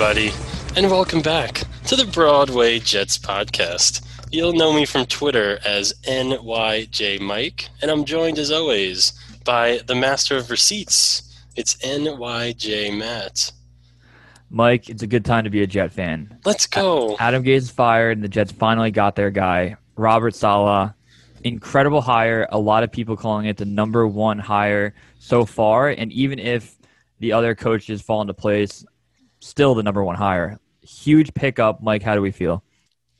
Everybody, and welcome back to the Broadway Jets podcast. You'll know me from Twitter as NYJ Mike, and I'm joined as always by the master of receipts. It's NYJ Matt. Mike, it's a good time to be a Jet fan. Let's go. Adam Gase is fired, and the Jets finally got their guy, Robert Saleh. Incredible hire. A lot of people calling it the number one hire so far. And even if the other coaches fall into place, still the number one hire. Huge pickup. Mike, how do we feel?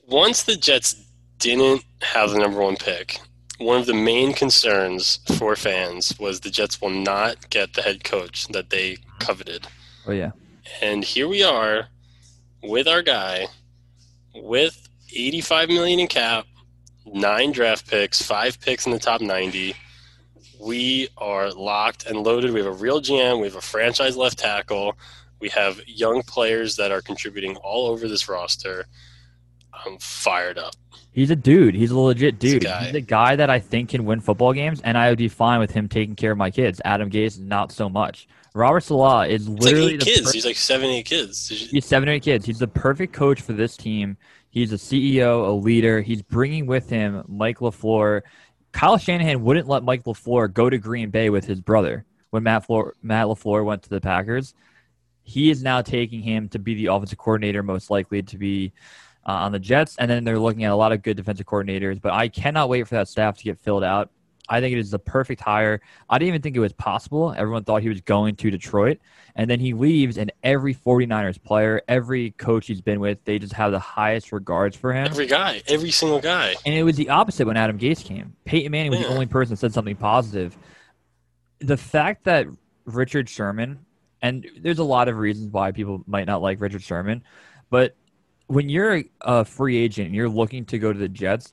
Once the Jets didn't have the number one pick, one of the main concerns for fans was the Jets will not get the head coach that they coveted. Oh, yeah. And here we are with our guy with 85 million in cap, nine draft picks, five picks in the top 90 we are locked and loaded. We have a real GM. We have a franchise left tackle. We have young players that are contributing all over this roster. I'm fired up. He's a dude. He's a legit dude. He's a, He's a guy that I think can win football games, and I would be fine with him taking care of my kids. Adam Gase, not so much. Robert Saleh is literally like kids. Per- he's like seven, eight kids. He's seven, eight kids. He's the perfect coach for this team. He's a CEO, a leader. He's bringing with him Mike LaFleur Kyle Shanahan wouldn't let Mike LaFleur go to Green Bay with his brother when Matt, Floor, Matt LaFleur went to the Packers. He is now taking him to be the offensive coordinator, most likely to be uh, on the Jets. And then they're looking at a lot of good defensive coordinators. But I cannot wait for that staff to get filled out. I think it is the perfect hire. I didn't even think it was possible. Everyone thought he was going to Detroit. And then he leaves, and every 49ers player, every coach he's been with, they just have the highest regards for him. Every guy, every single guy. And it was the opposite when Adam Gase came. Peyton Manning was yeah. the only person that said something positive. The fact that Richard Sherman, and there's a lot of reasons why people might not like Richard Sherman, but when you're a free agent and you're looking to go to the Jets,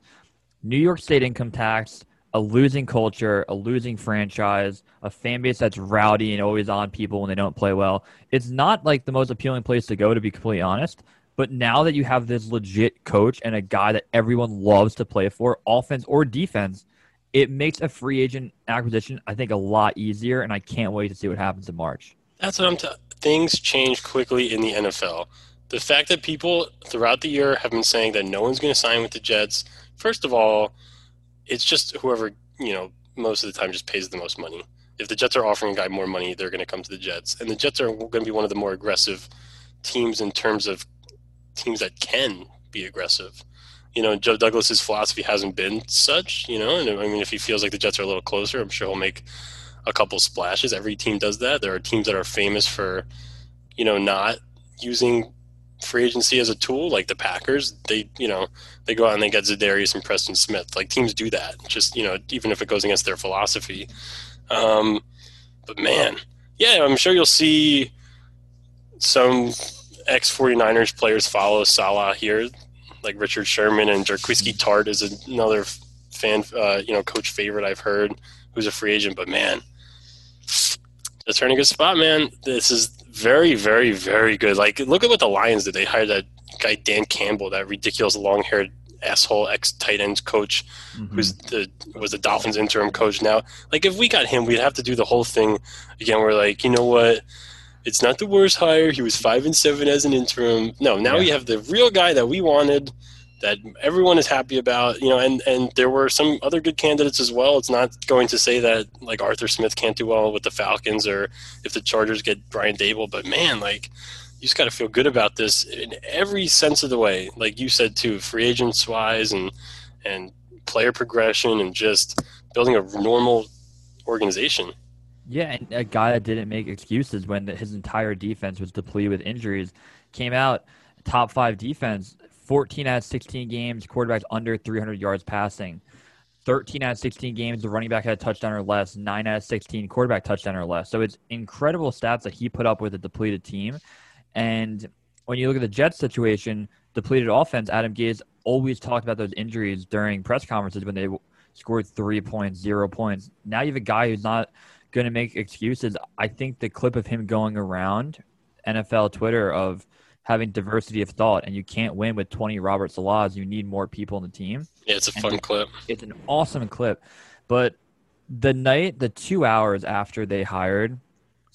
New York State income tax – a losing culture, a losing franchise, a fan base that's rowdy and always on people when they don't play well. It's not like the most appealing place to go, to be completely honest. But now that you have this legit coach and a guy that everyone loves to play for, offense or defense, it makes a free agent acquisition, I think, a lot easier. And I can't wait to see what happens in March. That's what I'm. Things change quickly in the NFL. The fact that people throughout the year have been saying that no one's going to sign with the Jets. First of all, it's just whoever you know most of the time just pays the most money. If the Jets are offering a guy more money, they're going to come to the Jets, and the Jets are going to be one of the more aggressive teams in terms of teams that can be aggressive. You know, Joe Douglas's philosophy hasn't been such. You know, and I mean, if he feels like the Jets are a little closer, I'm sure he'll make a couple splashes. Every team does that. There are teams that are famous for, you know, not using free agency as a tool, like the Packers, they you know they go out and they get Za'Darius and Preston Smith. Like teams do that, just you know even if it goes against their philosophy. Um, but man, yeah, I'm sure you'll see some ex 49ers players follow Saleh here, like Richard Sherman and Jaquiski Tartt is another fan, uh, you know, coach favorite I've heard who's a free agent. But man, it's turning a good spot, man. This is very, very, very good. Like, look at what the Lions did. They hired that guy Dan Campbell, that ridiculous long-haired asshole ex tight end coach, mm-hmm. who's the was the Dolphins interim coach now. Like, if we got him, we'd have to do the whole thing again. We're like, you know what? It's not the worst hire. He was five and seven as an interim. No, now yeah. we have the real guy that we wanted that everyone is happy about, you know, and, and there were some other good candidates as well. It's not going to say that like Arthur Smith can't do well with the Falcons or if the Chargers get Brian Daboll, but man, like you just got to feel good about this in every sense of the way. Like you said too, free agents wise and and player progression and just building a normal organization. Yeah, and a guy that didn't make excuses when his entire defense was depleted with injuries came out top five defense 14 out of 16 games, quarterbacks under 300 yards passing. 13 out of 16 games, the running back had a touchdown or less. 9 out of 16, quarterback touchdown or less. So it's incredible stats that he put up with a depleted team. And when you look at the Jets situation, depleted offense, Adam Gase always talked about those injuries during press conferences when they scored three points, zero points. Now you have a guy who's not going to make excuses. I think the clip of him going around NFL Twitter of – having diversity of thought, and you can't win with 20 Robert Salehs. You need more people in the team. Yeah, it's a fun clip. It's an awesome clip. But the night, the two hours after they hired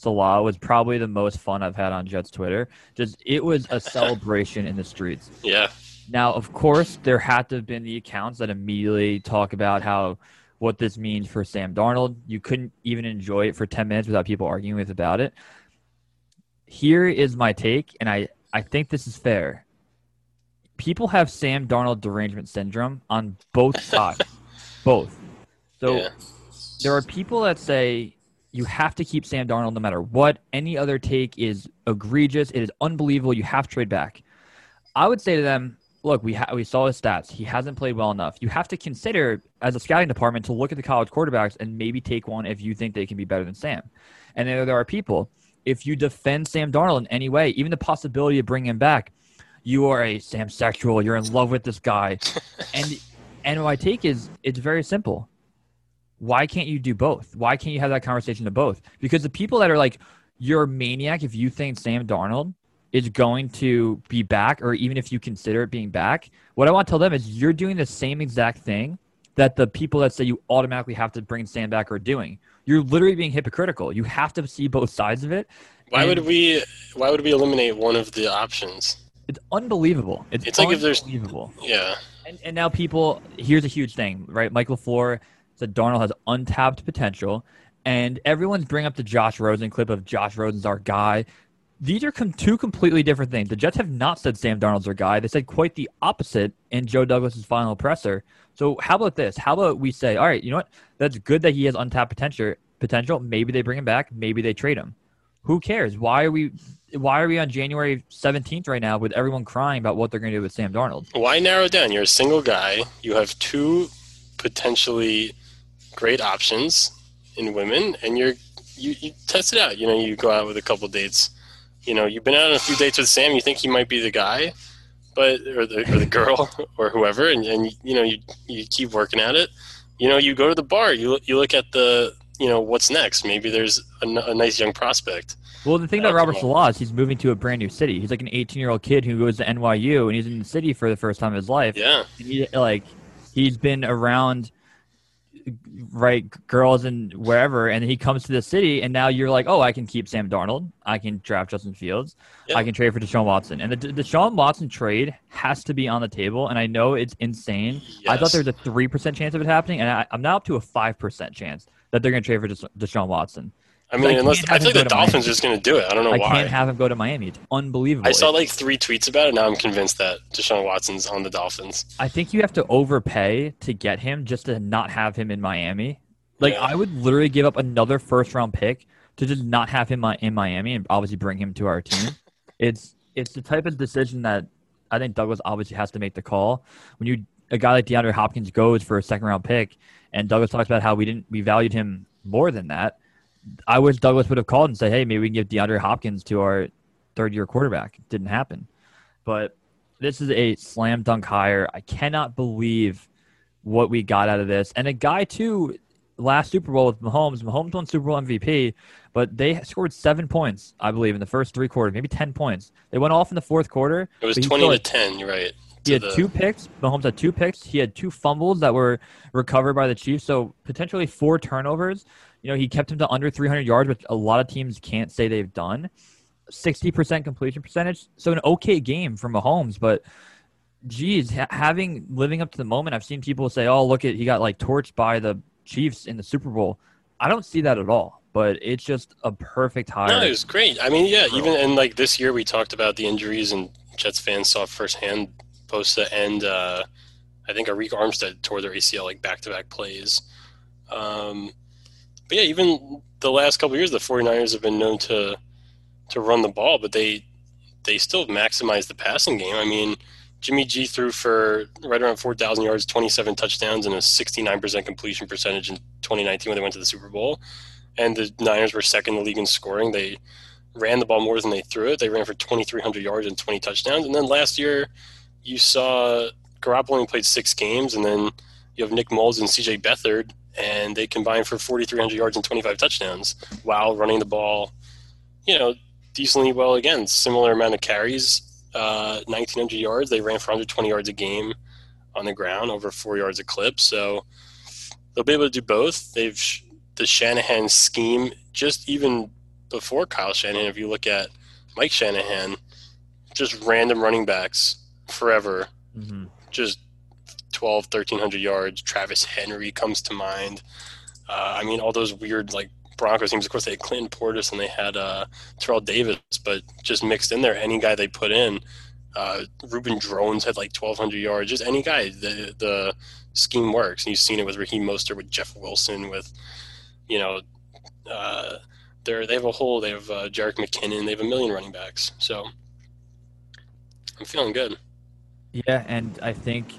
Saleh was probably the most fun I've had on Jets Twitter. Just it was a celebration in the streets. Yeah. Now, of course, there had to have been the accounts that immediately talk about how what this means for Sam Darnold. You couldn't even enjoy it for 10 minutes without people arguing with about it. Here is my take, and I, I think this is fair. People have Sam Darnold derangement syndrome on both sides. both. So Yeah. there are people that say you have to keep Sam Darnold no matter what. Any other take is egregious. It is unbelievable. You have to trade back. I would say to them, look, we ha- we saw his stats. He hasn't played well enough. You have to consider as a scouting department to look at the college quarterbacks and maybe take one if you think they can be better than Sam. And then there are people. If you defend Sam Darnold in any way, even the possibility of bringing him back, you are a Sam sexual. You're in love with this guy. and and my take is it's very simple why can't you do both? Why can't you have that conversation to both? Because the people that are like, you're a maniac if you think Sam Darnold is going to be back, or even if you consider it being back, what I want to tell them is you're doing the same exact thing that the people that say you automatically have to bring Sam back are doing. You're literally being hypocritical. You have to see both sides of it. Why would we? Why would we eliminate one of the options? It's unbelievable. It's, It's like if there's- unbelievable. Yeah. And, and now people, here's a huge thing, right? Michael LaFleur said Darnold has untapped potential, and everyone's bringing up the Josh Rosen clip of Josh Rosen's our guy. These are com- two completely different things. The Jets have not said Sam Darnold's our guy. They said quite the opposite in Joe Douglas's final presser. So how about this? How about we say, all right, you know what? That's good that he has untapped potential. Potential. Maybe they bring him back. Maybe they trade him. Who cares? Why are we? Why are we on January seventeenth right now with everyone crying about what they're going to do with Sam Darnold? Why narrow down? You're a single guy. You have two potentially great options in women, and you're you, you test it out. You know, you go out with a couple dates. You know, you've been out on a few dates with Sam. You think he might be the guy, but or the, or the girl or whoever, and, and you know you you keep working at it. You know, you go to the bar. You look- you look at the you know what's next. Maybe there's a nice young prospect. Well, the thing about Robert. Saleh is he's moving to a brand new city. He's like an 18 year old kid who goes to NYU and he's in the city for the first time in his life. Yeah, And he, like he's been around right girls and wherever, and he comes to the city, and now you're like, oh, I can keep Sam Darnold, I can draft Justin Fields, Yeah. I can trade for Deshaun Watson, and the Deshaun Watson trade has to be on the table. And I know it's insane. I thought Yes. there was a three percent chance of it happening, and I, I'm now up to a five percent chance that they're going to trade for Desha- Deshaun Watson. I I mean, unless I think the go to Miami. Dolphins are just going to do it. I don't know I why. I can't have him go to Miami. It's unbelievable. I saw like three tweets about it. Now I'm convinced that Deshaun Watson's on the Dolphins. I think you have to overpay to get him just to not have him in Miami. Like Yeah. I would literally give up another first round pick to just not have him in Miami and obviously bring him to our team. it's it's the type of decision that I think Douglas obviously has to make the call. When you a guy like DeAndre Hopkins goes for a second round pick, and Douglas talks about how we didn't we valued him more than that. I wish Douglas would have called and said, "Hey, maybe we can give DeAndre Hopkins to our third year quarterback." It didn't happen, but this is a slam dunk hire. I cannot believe what we got out of this. And a guy too, last Super Bowl with Mahomes. Mahomes won Super Bowl MVP, but they scored seven points, I believe, in the first three quarters, maybe ten points. They went off in the fourth quarter. It was twenty to ten. You're right. He had the- two picks. Mahomes had two picks. He had two fumbles that were recovered by the Chiefs. So potentially four turnovers. You know, he kept him to under 300 yards, which a lot of teams can't say they've done. 60% completion percentage. So an okay game for Mahomes, but geez, ha- having living up to the moment, I've seen people say, "Oh, look at he got like torched by the Chiefs in the Super Bowl." I don't see that at all. But it's just a perfect hire. No, it was great. I mean, yeah, even and like this year we talked about the injuries and Jets fans saw firsthand Bosa and uh, I think Arik Armstead tore their ACL like back to back plays. Um, but yeah, even the last couple years, the 49ers have been known to to run the ball, but they they still maximize the passing game. I mean, Jimmy G threw for right around 4,000 yards, 27 touchdowns, and a 69% completion percentage in 2019 when they went to the Super Bowl. And the Niners were second in the league in scoring. They ran the ball more than they threw it. They ran for 2,300 yards and 20 touchdowns. And then last year, you saw Garoppolo only played six games, and then you have Nick Mullens and C.J. Beathard, and they combined for 4,300 yards and 25 touchdowns while running the ball, you know, decently well again. Similar amount of carries, uh, 1,900 yards. They ran for 120 yards a game on the ground, over four yards a clip. So they'll be able to do both. They've the Shanahan scheme just even before Kyle Shanahan, if you look at Mike Shanahan, just random running backs forever, mm-hmm. just 12, 1300 yards. Travis Henry comes to mind. Uh, I mean, all those weird like Broncos teams. Of course, they had Clinton Portis and they had uh, Terrell Davis, but just mixed in there, any guy they put in. Uh, Reuben Droughns had like 1,200 yards. Just any guy, the the scheme works. And you've seen it with Raheem Mostert, with Jeff Wilson, with you know, uh, they they have a whole. They have uh, Jerick McKinnon. They have a million running backs. So I'm feeling good. Yeah, and I think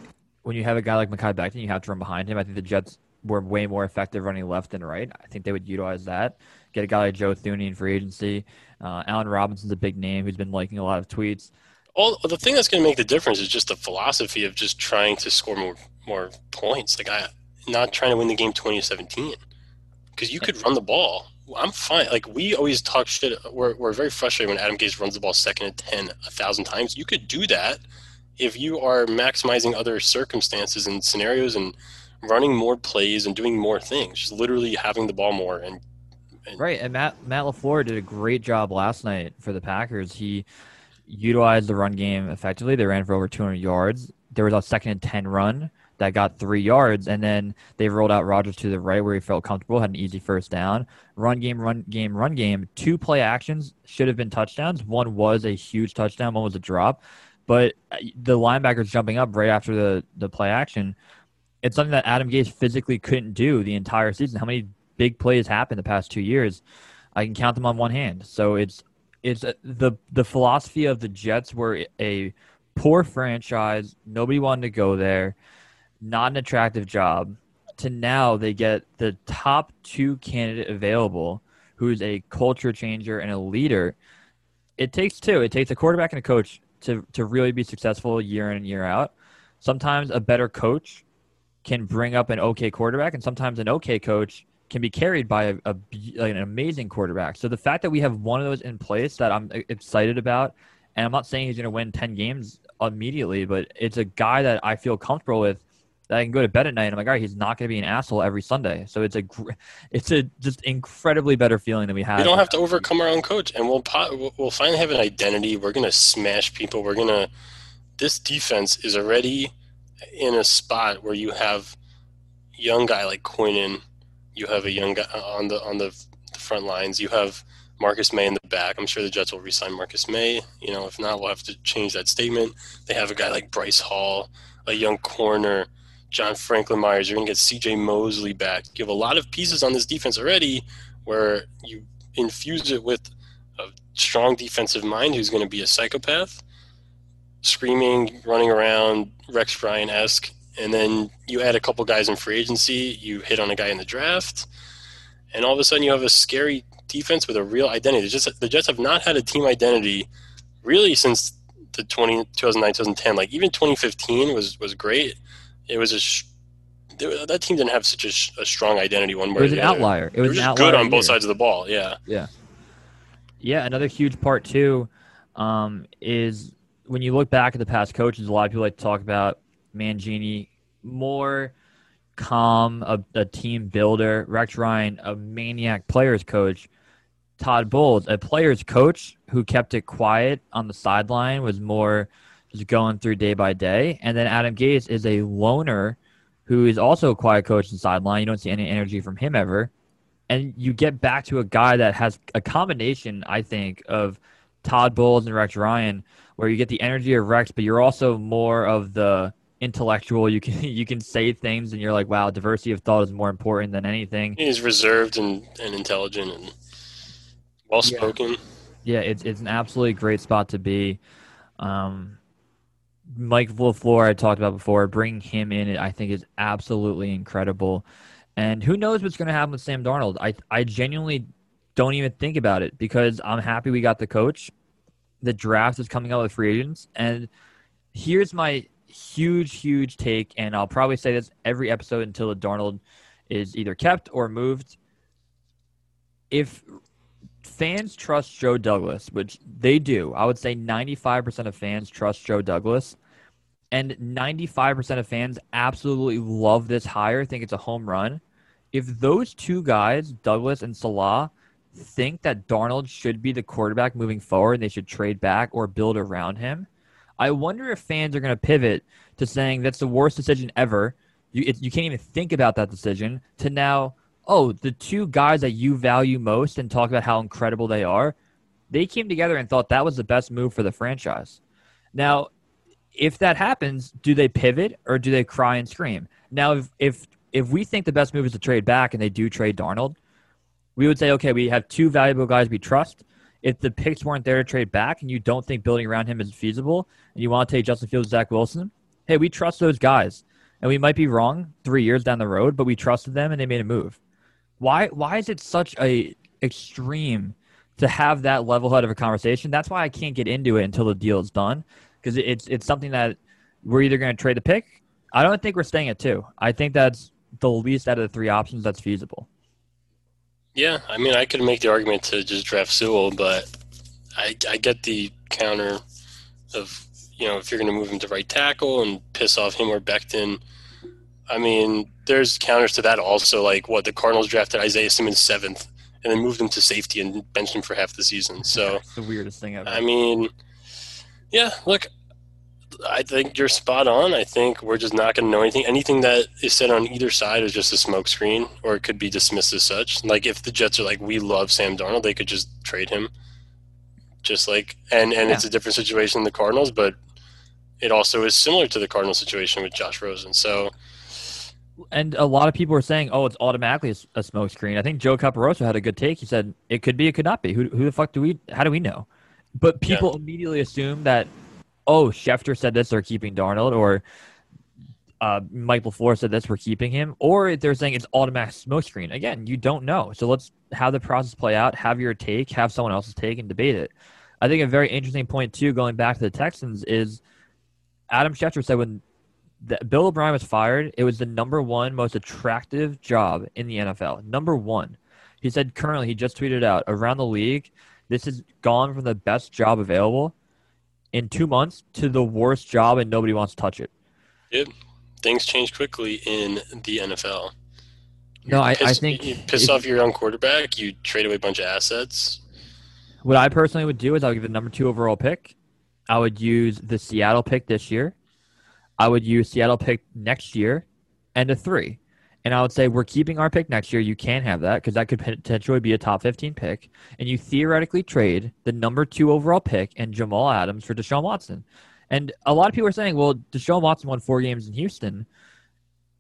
when you have a guy like Mekhi Becton, you have to run behind him. I think the Jets were way more effective running left than right. I think they would utilize that. Get a guy like Joe Thuney in free agency. Uh, Allen Robinson's a big name who's been liking a lot of tweets. All the thing that's going to make the difference is just the philosophy of just trying to score more more points. Like I, not trying to win the game 2017, because you could run the ball. I'm fine. Like we always talk shit. We're we're very frustrated when Adam Gase runs the ball second and ten a thousand times. You could do that if you are maximizing other circumstances and scenarios and running more plays and doing more things, just literally having the ball more and, and right. And Matt Matt LaFleur did a great job last night for the Packers. He utilized the run game effectively. They ran for over 200 yards. There was a second and 10 run that got three yards, and then they rolled out Rodgers to the right where he felt comfortable, had an easy first down. Run game, run game, run game. Two play actions should have been touchdowns. One was a huge touchdown, one was a drop. But uh, the linebackers jumping up right after the, the play action it's something that Adam Gase physically couldn't do the entire season. How many big plays happened the past two years? I can count them on one hand. So it's it's uh, the the philosophy of the Jets were a poor franchise. Nobody wanted to go there. Not an attractive job. To now they get the top two candidate available, who's a culture changer and a leader. It takes two. It takes a quarterback and a coach to to really be successful year in and year out. Sometimes a better coach can bring up an okay quarterback, and sometimes an okay coach can be carried by a, a like an amazing quarterback. So the fact that we have one of those in place that I'm excited about, and I'm not saying he's going to win ten games immediately, but it's a guy that I feel comfortable with. That I can go to bed at night. And I'm like, all right, he's not going to be an asshole every Sunday. So it's a, it's a just incredibly better feeling than we have. We don't have to overcome our own coach, and we'll we'll finally have an identity. We're going to smash people. We're going to. This defense is already in a spot where you have young guy like Quinnen, you have a young guy uh, on the on the front lines, you have Marcus Maye in the back. I'm sure the Jets will resign Marcus Maye. You know, if not, we'll have to change that statement. They have a guy like Bryce Hall, a young corner, John Franklin Myers. You're going to get C.J. Mosley back. You have a lot of pieces on this defense already, where you infuse it with a strong defensive mind who's going to be a psychopath screaming, running around, Rex Ryan esque, and then you add a couple guys in free agency, you hit on a guy in the draft, and all of a sudden you have a scary defense with a real identity. Jets, the Jets have not had a team identity really since the 20, 2009, 2010. Like even 2015 was was great. It was a sh- that team didn't have such a, a strong identity one way. It was an other. outlier. It was just good on both sides of the ball. Yeah. Yeah. Yeah. Another huge part too um, is when you look back at the past coaches, a lot of people like to talk about Mangini more calm, a, a team builder. Rex Ryan, a maniac players coach. Todd Bowles, a players coach who kept it quiet on the sideline, was more just going through day by day. And then Adam Gase is a loner who is also a quiet coach the sideline. You don't see any energy from him ever. And you get back to a guy that has a combination, I think, of Todd Bowles and Rex Ryan – where you get the energy of Rex, but you're also more of the intellectual. You can you can say things, and you're like, wow, diversity of thought is more important than anything. He's reserved and, and intelligent and well spoken. Yeah. yeah, it's it's an absolutely great spot to be. Um, Mike LaFleur, I talked about before, bringing him in, I think is absolutely incredible. And who knows what's going to happen with Sam Darnold? I I genuinely don't even think about it because I'm happy we got the coach the draft is coming out with free agents. And here's my huge, huge take, and I'll probably say this every episode until the Darnold is either kept or moved. If fans trust Joe Douglas, which they do, I would say 95% of fans trust Joe Douglas, and 95% of fans absolutely love this hire, think it's a home run. If those two guys, Douglas and Saleh, think that Darnold should be the quarterback moving forward and they should trade back or build around him, I wonder if fans are going to pivot to saying that's the worst decision ever. You, it, you can't even think about that decision to now, oh, the two guys that you value most and talk about how incredible they are, they came together and thought that was the best move for the franchise. Now, if that happens, do they pivot or do they cry and scream? Now, if, if if we think the best move is to trade back and they do trade Darnold, we would say, okay, we have two valuable guys we trust. If the picks weren't there to trade back and you don't think building around him is feasible and you want to take Justin Fields, Zach Wilson, hey, we trust those guys. And we might be wrong three years down the road, but we trusted them and they made a move. Why why is it such a extreme to have that level head of a conversation? That's why I can't get into it until the deal is done. Because it's it's something that we're either going to trade the pick. I don't think we're staying at two. I think that's the least out of the three options that's feasible. Yeah, I mean, I could make the argument to just draft Sewell, but I, I get the counter of, you know, if you're going to move him to right tackle and piss off him or Becton. I mean, there's counters to that also. Like, what, the Cardinals drafted Isaiah Simmons seventh and then moved him to safety and benched him for half the season. So, That's the weirdest thing ever. I mean, yeah, look, I think you're spot on. I think we're just not going to know anything. Anything that is said on either side is just a smokescreen, or it could be dismissed as such. Like if the Jets are like, we love Sam Darnold, they could just trade him. Just like, and and yeah. it's a different situation than the Cardinals, but it also is similar to the Cardinal situation with Josh Rosen. So, and a lot of people are saying, "Oh, it's automatically a, smokescreen." I think Joe Caporoso had a good take. He said, "It could be, it could not be. Who, who the fuck do we? How do we know?" But people yeah. immediately assume that oh, Schefter said this, they're keeping Darnold, or uh, Mike LaFleur said this, we're keeping him, or they're saying it's automatic smokescreen. Again, you don't know. So let's have the process play out, have your take, have someone else's take, and debate it. I think a very interesting point, too, going back to the Texans, is Adam Schefter said when the, Bill O'Brien was fired, it was the number one most attractive job in the NFL. Number one. He said currently, he just tweeted out around the league, this has gone from the best job available in two months to the worst job and nobody wants to touch it. Yep. Things change quickly in the NFL. No, I, piss, I, think you piss off your young quarterback, you trade away a bunch of assets. What I personally would do is I would give the number two overall pick. I would use the Seattle pick this year. I would use Seattle pick next year and a three. And I would say we're keeping our pick next year. You can't have that because that could potentially be a top 15 pick. And you theoretically trade the number two overall pick and Jamal Adams for Deshaun Watson. And a lot of people are saying, well, Deshaun Watson won four games in Houston.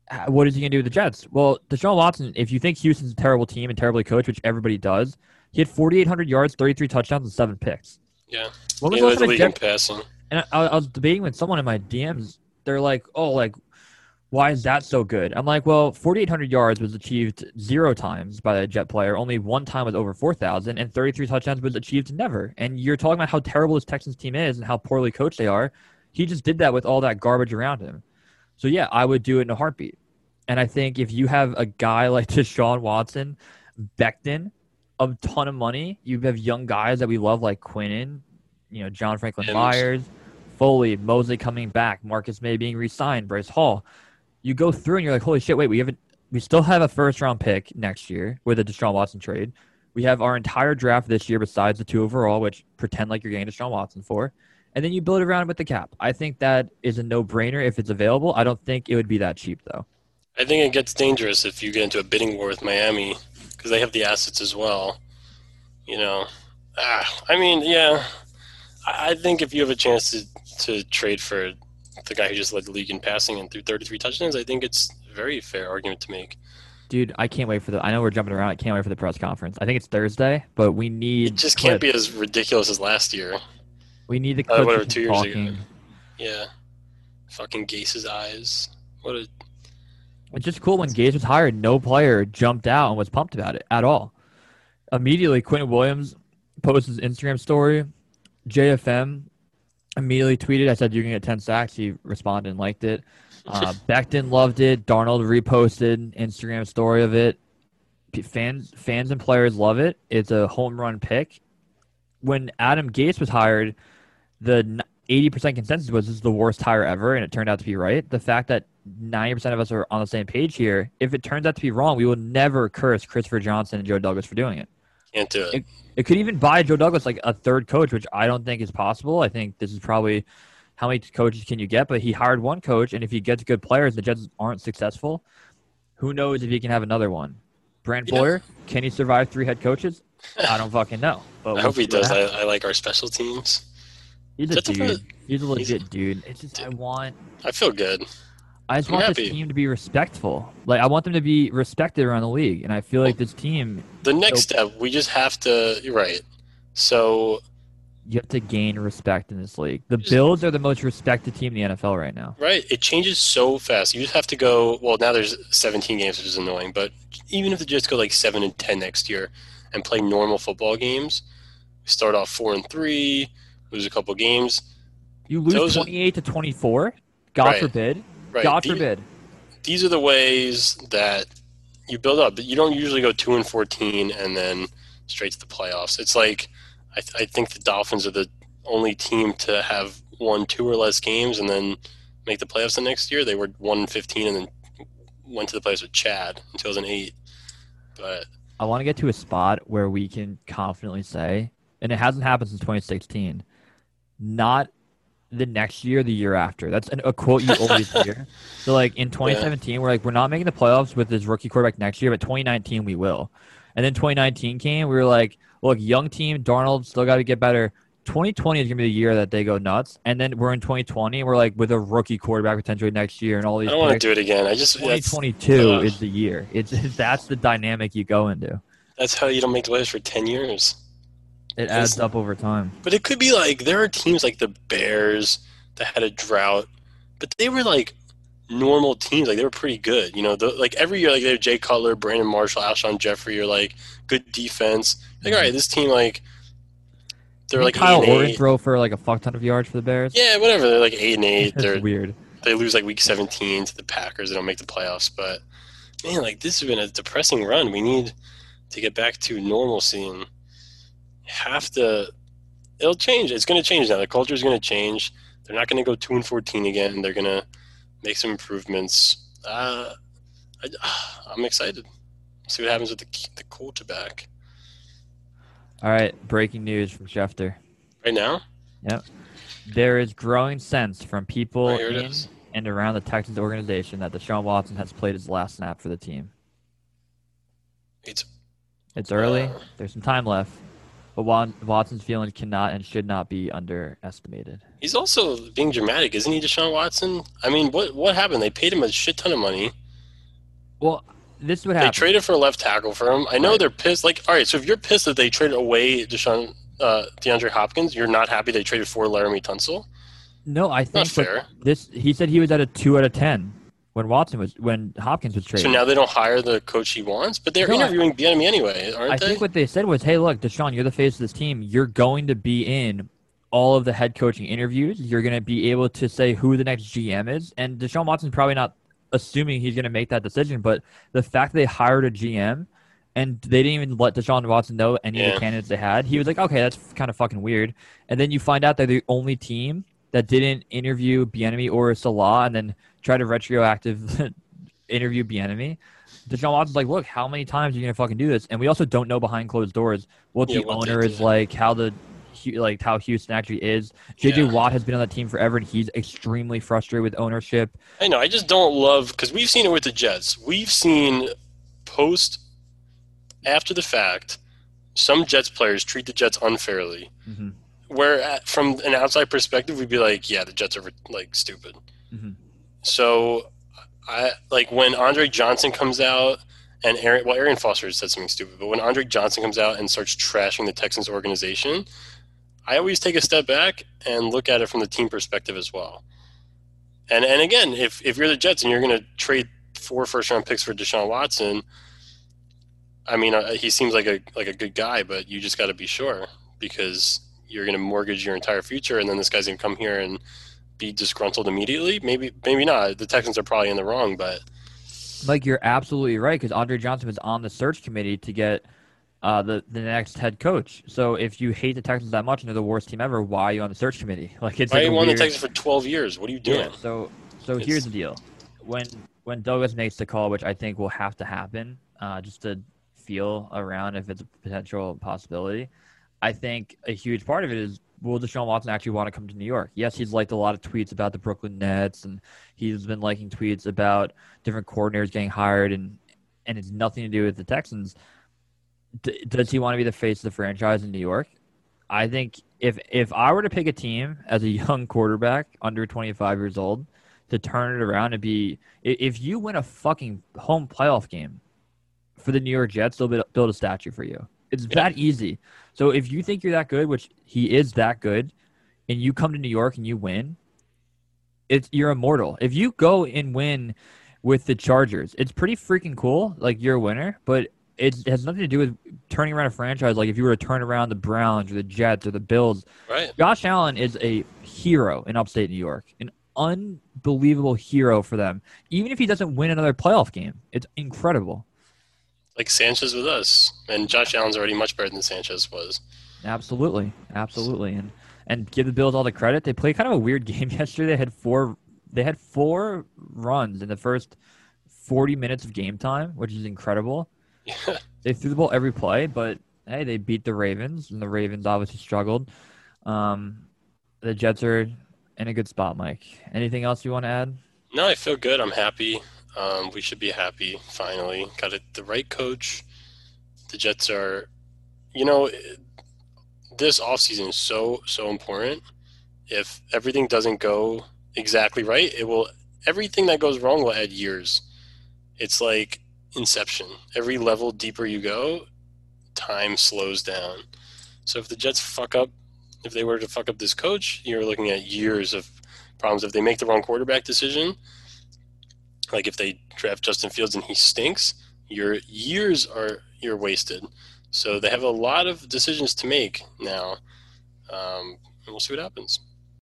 Uh, what is he going to do with the Jets? Well, Deshaun Watson, if you think Houston's a terrible team and terribly coached, which everybody does, he had 4,800 yards, 33 touchdowns, and seven picks. Yeah. When was yeah, the league passing. And I, I was debating with someone in my DMs. They're like, oh, like, why is that so good? I'm like, well, 4,800 yards was achieved zero times by a Jet player. Only one time was over 4,000, and 33 touchdowns was achieved never. And you're talking about how terrible this Texans team is and how poorly coached they are. He just did that with all that garbage around him. So, yeah, I would do it in a heartbeat. And I think if you have a guy like Deshaun Watson, Becton, a ton of money, you have young guys that we love like Quinnen, you know, John Franklin Myers, Foley, Mosley coming back, Marcus Maye being re signed, Bryce Hall you go through and you're like, holy shit, wait, we haven't we still have a first round pick next year with a Deshaun Watson trade. We have our entire draft this year besides the two overall, which pretend like you're getting Deshaun Watson for. And then you build around with the cap. I think that is a no brainer if it's available. I don't think it would be that cheap though. I think it gets dangerous if you get into a bidding war with Miami because they have the assets as well. You know, ah, I mean, yeah, I think if you have a chance to to trade for the guy who just led the league in passing and threw 33 touchdowns, I think it's a very fair argument to make. Dude, I can't wait for the. I know we're jumping around. I can't wait for the press conference. I think it's Thursday, but we need. It just clips. can't be as ridiculous as last year. We need the clips. Uh, whatever, two years talking. ago. Yeah, fucking Gase's eyes. What a. It's just cool when Gase was hired. No player jumped out and was pumped about it at all. Immediately, Quinnen Williams posted his Instagram story. JFM immediately tweeted. I said, You're going to get 10 sacks. He responded and liked it. Uh, Becton loved it. Darnold reposted Instagram story of it. Fans, fans and players love it. It's a home run pick. When Adam Gase was hired, the 80% consensus was this is the worst hire ever, and it turned out to be right. The fact that 90% of us are on the same page here, if it turns out to be wrong, we will never curse Christopher Johnson and Joe Douglas for doing it. Can't do it. It could even buy Joe Douglas like a third coach, which I don't think is possible. I think this is probably how many coaches can you get? But he hired one coach, and if he gets good players, the Jets aren't successful. Who knows if he can have another one? You know- Boyer, can he survive three head coaches? I don't fucking know. But I hope he does. I, I like our special teams. He's a dude. He's a He's- legit dude. It's just I want I feel good. I just I'm want happy. this team to be respectful. Like I want them to be respected around the league, and I feel like this team The next So- step, we just have to. You're right. So you have to gain respect in this league. The Just- Bills are the most respected team in the NFL right now. right, it changes so fast. You just have to go. Well, now there's 17 games, which is annoying. But even if the Jets go like seven and 10 next year and play normal football games, start off four and three, lose a couple games. You lose Those are- twenty eight to twenty four. God Right. forbid. Right. God the- forbid. these are the ways that you build up. But you don't usually go two and fourteen and then straight to the playoffs. It's like I, th- I think the Dolphins are the only team to have won two or less games and then make the playoffs the next year. They were one and fifteen and then went to the playoffs with Chad in two thousand eight. But I want to get to a spot where we can confidently say, and it hasn't happened since 2016, not the next year, the year after. That's an, a quote you always hear. So, like in 2017, we're like, we're not making the playoffs with this rookie quarterback next year, but 2019 we will. And then 2019 came, we were like, look, young team, Darnold still got to get better. 2020 is gonna be the year that they go nuts, and then we're in 2020. And we're like with a rookie quarterback potentially next year, and all these. I don't want to do it again. I just that's, 2022 ugh. is the year. It's that's the dynamic you go into. that's how you don't make the playoffs for ten years. It adds up over time. But it could be like there are teams like the Bears that had a drought, but they were like normal teams. Like they were pretty good. You know, the, like every year, like they have Jay Cutler, Brandon Marshall, Alshon Jeffery are like good defense. Like all right, this team like they're like Kyle Orton throw for like a fuck ton of yards for the Bears. Yeah, whatever. They're like eight and eight. That's They're weird. they lose like week seventeen to the Packers. They don't make the playoffs. But man, like this has been a depressing run. We need to get back to normalcy and have to. It'll change. It's going to change now. The culture is going to change. They're not going to go two and fourteen again. They're going to make some improvements. Uh, I, I'm excited. See what happens with the the quarterback All right, breaking news from Schefter. right now. Yep. There is growing sense from people Right, in and around the Texans organization that Deshaun Watson has played his last snap for the team. It's It's early. Uh. There's some time left. But Watson's feelings cannot and should not be underestimated. he's also being dramatic, isn't he, Deshaun Watson? I mean, what what happened? They paid him a shit ton of money. Well, this is what They traded for a left tackle for him. I know Right. they're pissed. Like, all right, so if you're pissed that they traded away Deshaun, uh, DeAndre Hopkins, you're not happy they traded for Laremy Tunsil. no, I think fair. this. He said he was at a two out of ten when Watson was when Hopkins was traded. So now they don't hire the coach he wants, but they're No, interviewing Bieniemy anyway, aren't I they? I think what they said was, "Hey, look, Deshaun, you're the face of this team. You're going to be in all of the head coaching interviews. You're going to be able to say who the next GM is." And Deshaun Watson's probably not assuming he's going to make that decision, but the fact that they hired a GM and they didn't even let Deshaun Watson know any of the candidates they had, he was like, "Okay, that's kind of fucking weird." And then you find out they're the only team that didn't interview Bieniemy or Saleh, and then try to retroactive interview Bieniemy. Deshaun Watson's like, look, how many times are you gonna fucking do this? And we also don't know behind closed doors what Yeah, the what owner is like, how the like how Houston actually is. JJ Yeah. Watt has been on that team forever, and he's extremely frustrated with ownership. I know. I just don't love because we've seen it with the Jets. We've seen post after the fact some Jets players treat the Jets unfairly. hmm Where at, from an outside perspective, we'd be like, "Yeah, the Jets are like stupid." Mhm. So, I like when Andre Johnson comes out and Aaron. Well, Arian Foster said something stupid, but when Andre Johnson comes out and starts trashing the Texans organization, I always take a step back and look at it from the team perspective as well. And and again, if if you're the Jets and you're going to trade four first round picks for Deshaun Watson, I mean, uh, he seems like a like a good guy, but you just got to be sure because you're going to mortgage your entire future, and then this guy's going to come here and be disgruntled immediately. Maybe maybe not. The Texans are probably in the wrong, but Like you're absolutely right because Andre Johnson was on the search committee to get uh, the the next head coach. So if you hate the Texans that much and they're the worst team ever, why are you on the search committee? Like it's why like you won the Texans for 12 years? What are you doing? Yeah, so so It's- here's the deal. When when Douglas makes the call, which I think will have to happen, uh, just to feel around if it's a potential possibility. I think a huge part of it is will Deshaun Watson actually want to come to New York? Yes, he's liked a lot of tweets about the Brooklyn Nets, and he's been liking tweets about different coordinators getting hired, and and it's nothing to do with the Texans. D- does he want to be the face of the franchise in New York? I think if if I were to pick a team as a young quarterback under 25 years old to turn it around and be if you win a fucking home playoff game for the New York Jets, they'll build a statue for you. It's yeah. that easy. So if you think you're that good, which he is that good, and you come to New York and you win, it's you're immortal. If you go and win with the Chargers, it's pretty freaking cool. Like you're a winner, but it has nothing to do with turning around a franchise. Like if you were to turn around the Browns or the Jets or the Bills, right? Josh Allen is a hero in upstate New York, an unbelievable hero for them. Even if he doesn't win another playoff game, it's incredible. Like Sanchez with us, and Josh Allen's already much better than Sanchez was. Absolutely, absolutely, and and give the Bills all the credit. They played kind of a weird game yesterday. They had four they had four runs in the first 40 minutes of game time, which is incredible. Yeah. They threw the ball every play, but hey, they beat the Ravens, and the Ravens obviously struggled. Um, the Jets are in a good spot, Mike. Anything else you want to add? No, I feel good. I'm happy. Um, we should be happy. Finally, got it. The right coach. The Jets are, you know, this offseason is so so important. If everything doesn't go exactly right, it will everything that goes wrong will add years. It's like Inception. Every level deeper you go, time slows down. So if the Jets fuck up, if they were to fuck up this coach, you're looking at years of problems. If they make the wrong quarterback decision, like if they draft Justin Fields and he stinks, your years are you're wasted. So they have a lot of decisions to make now, um, and we'll see what happens.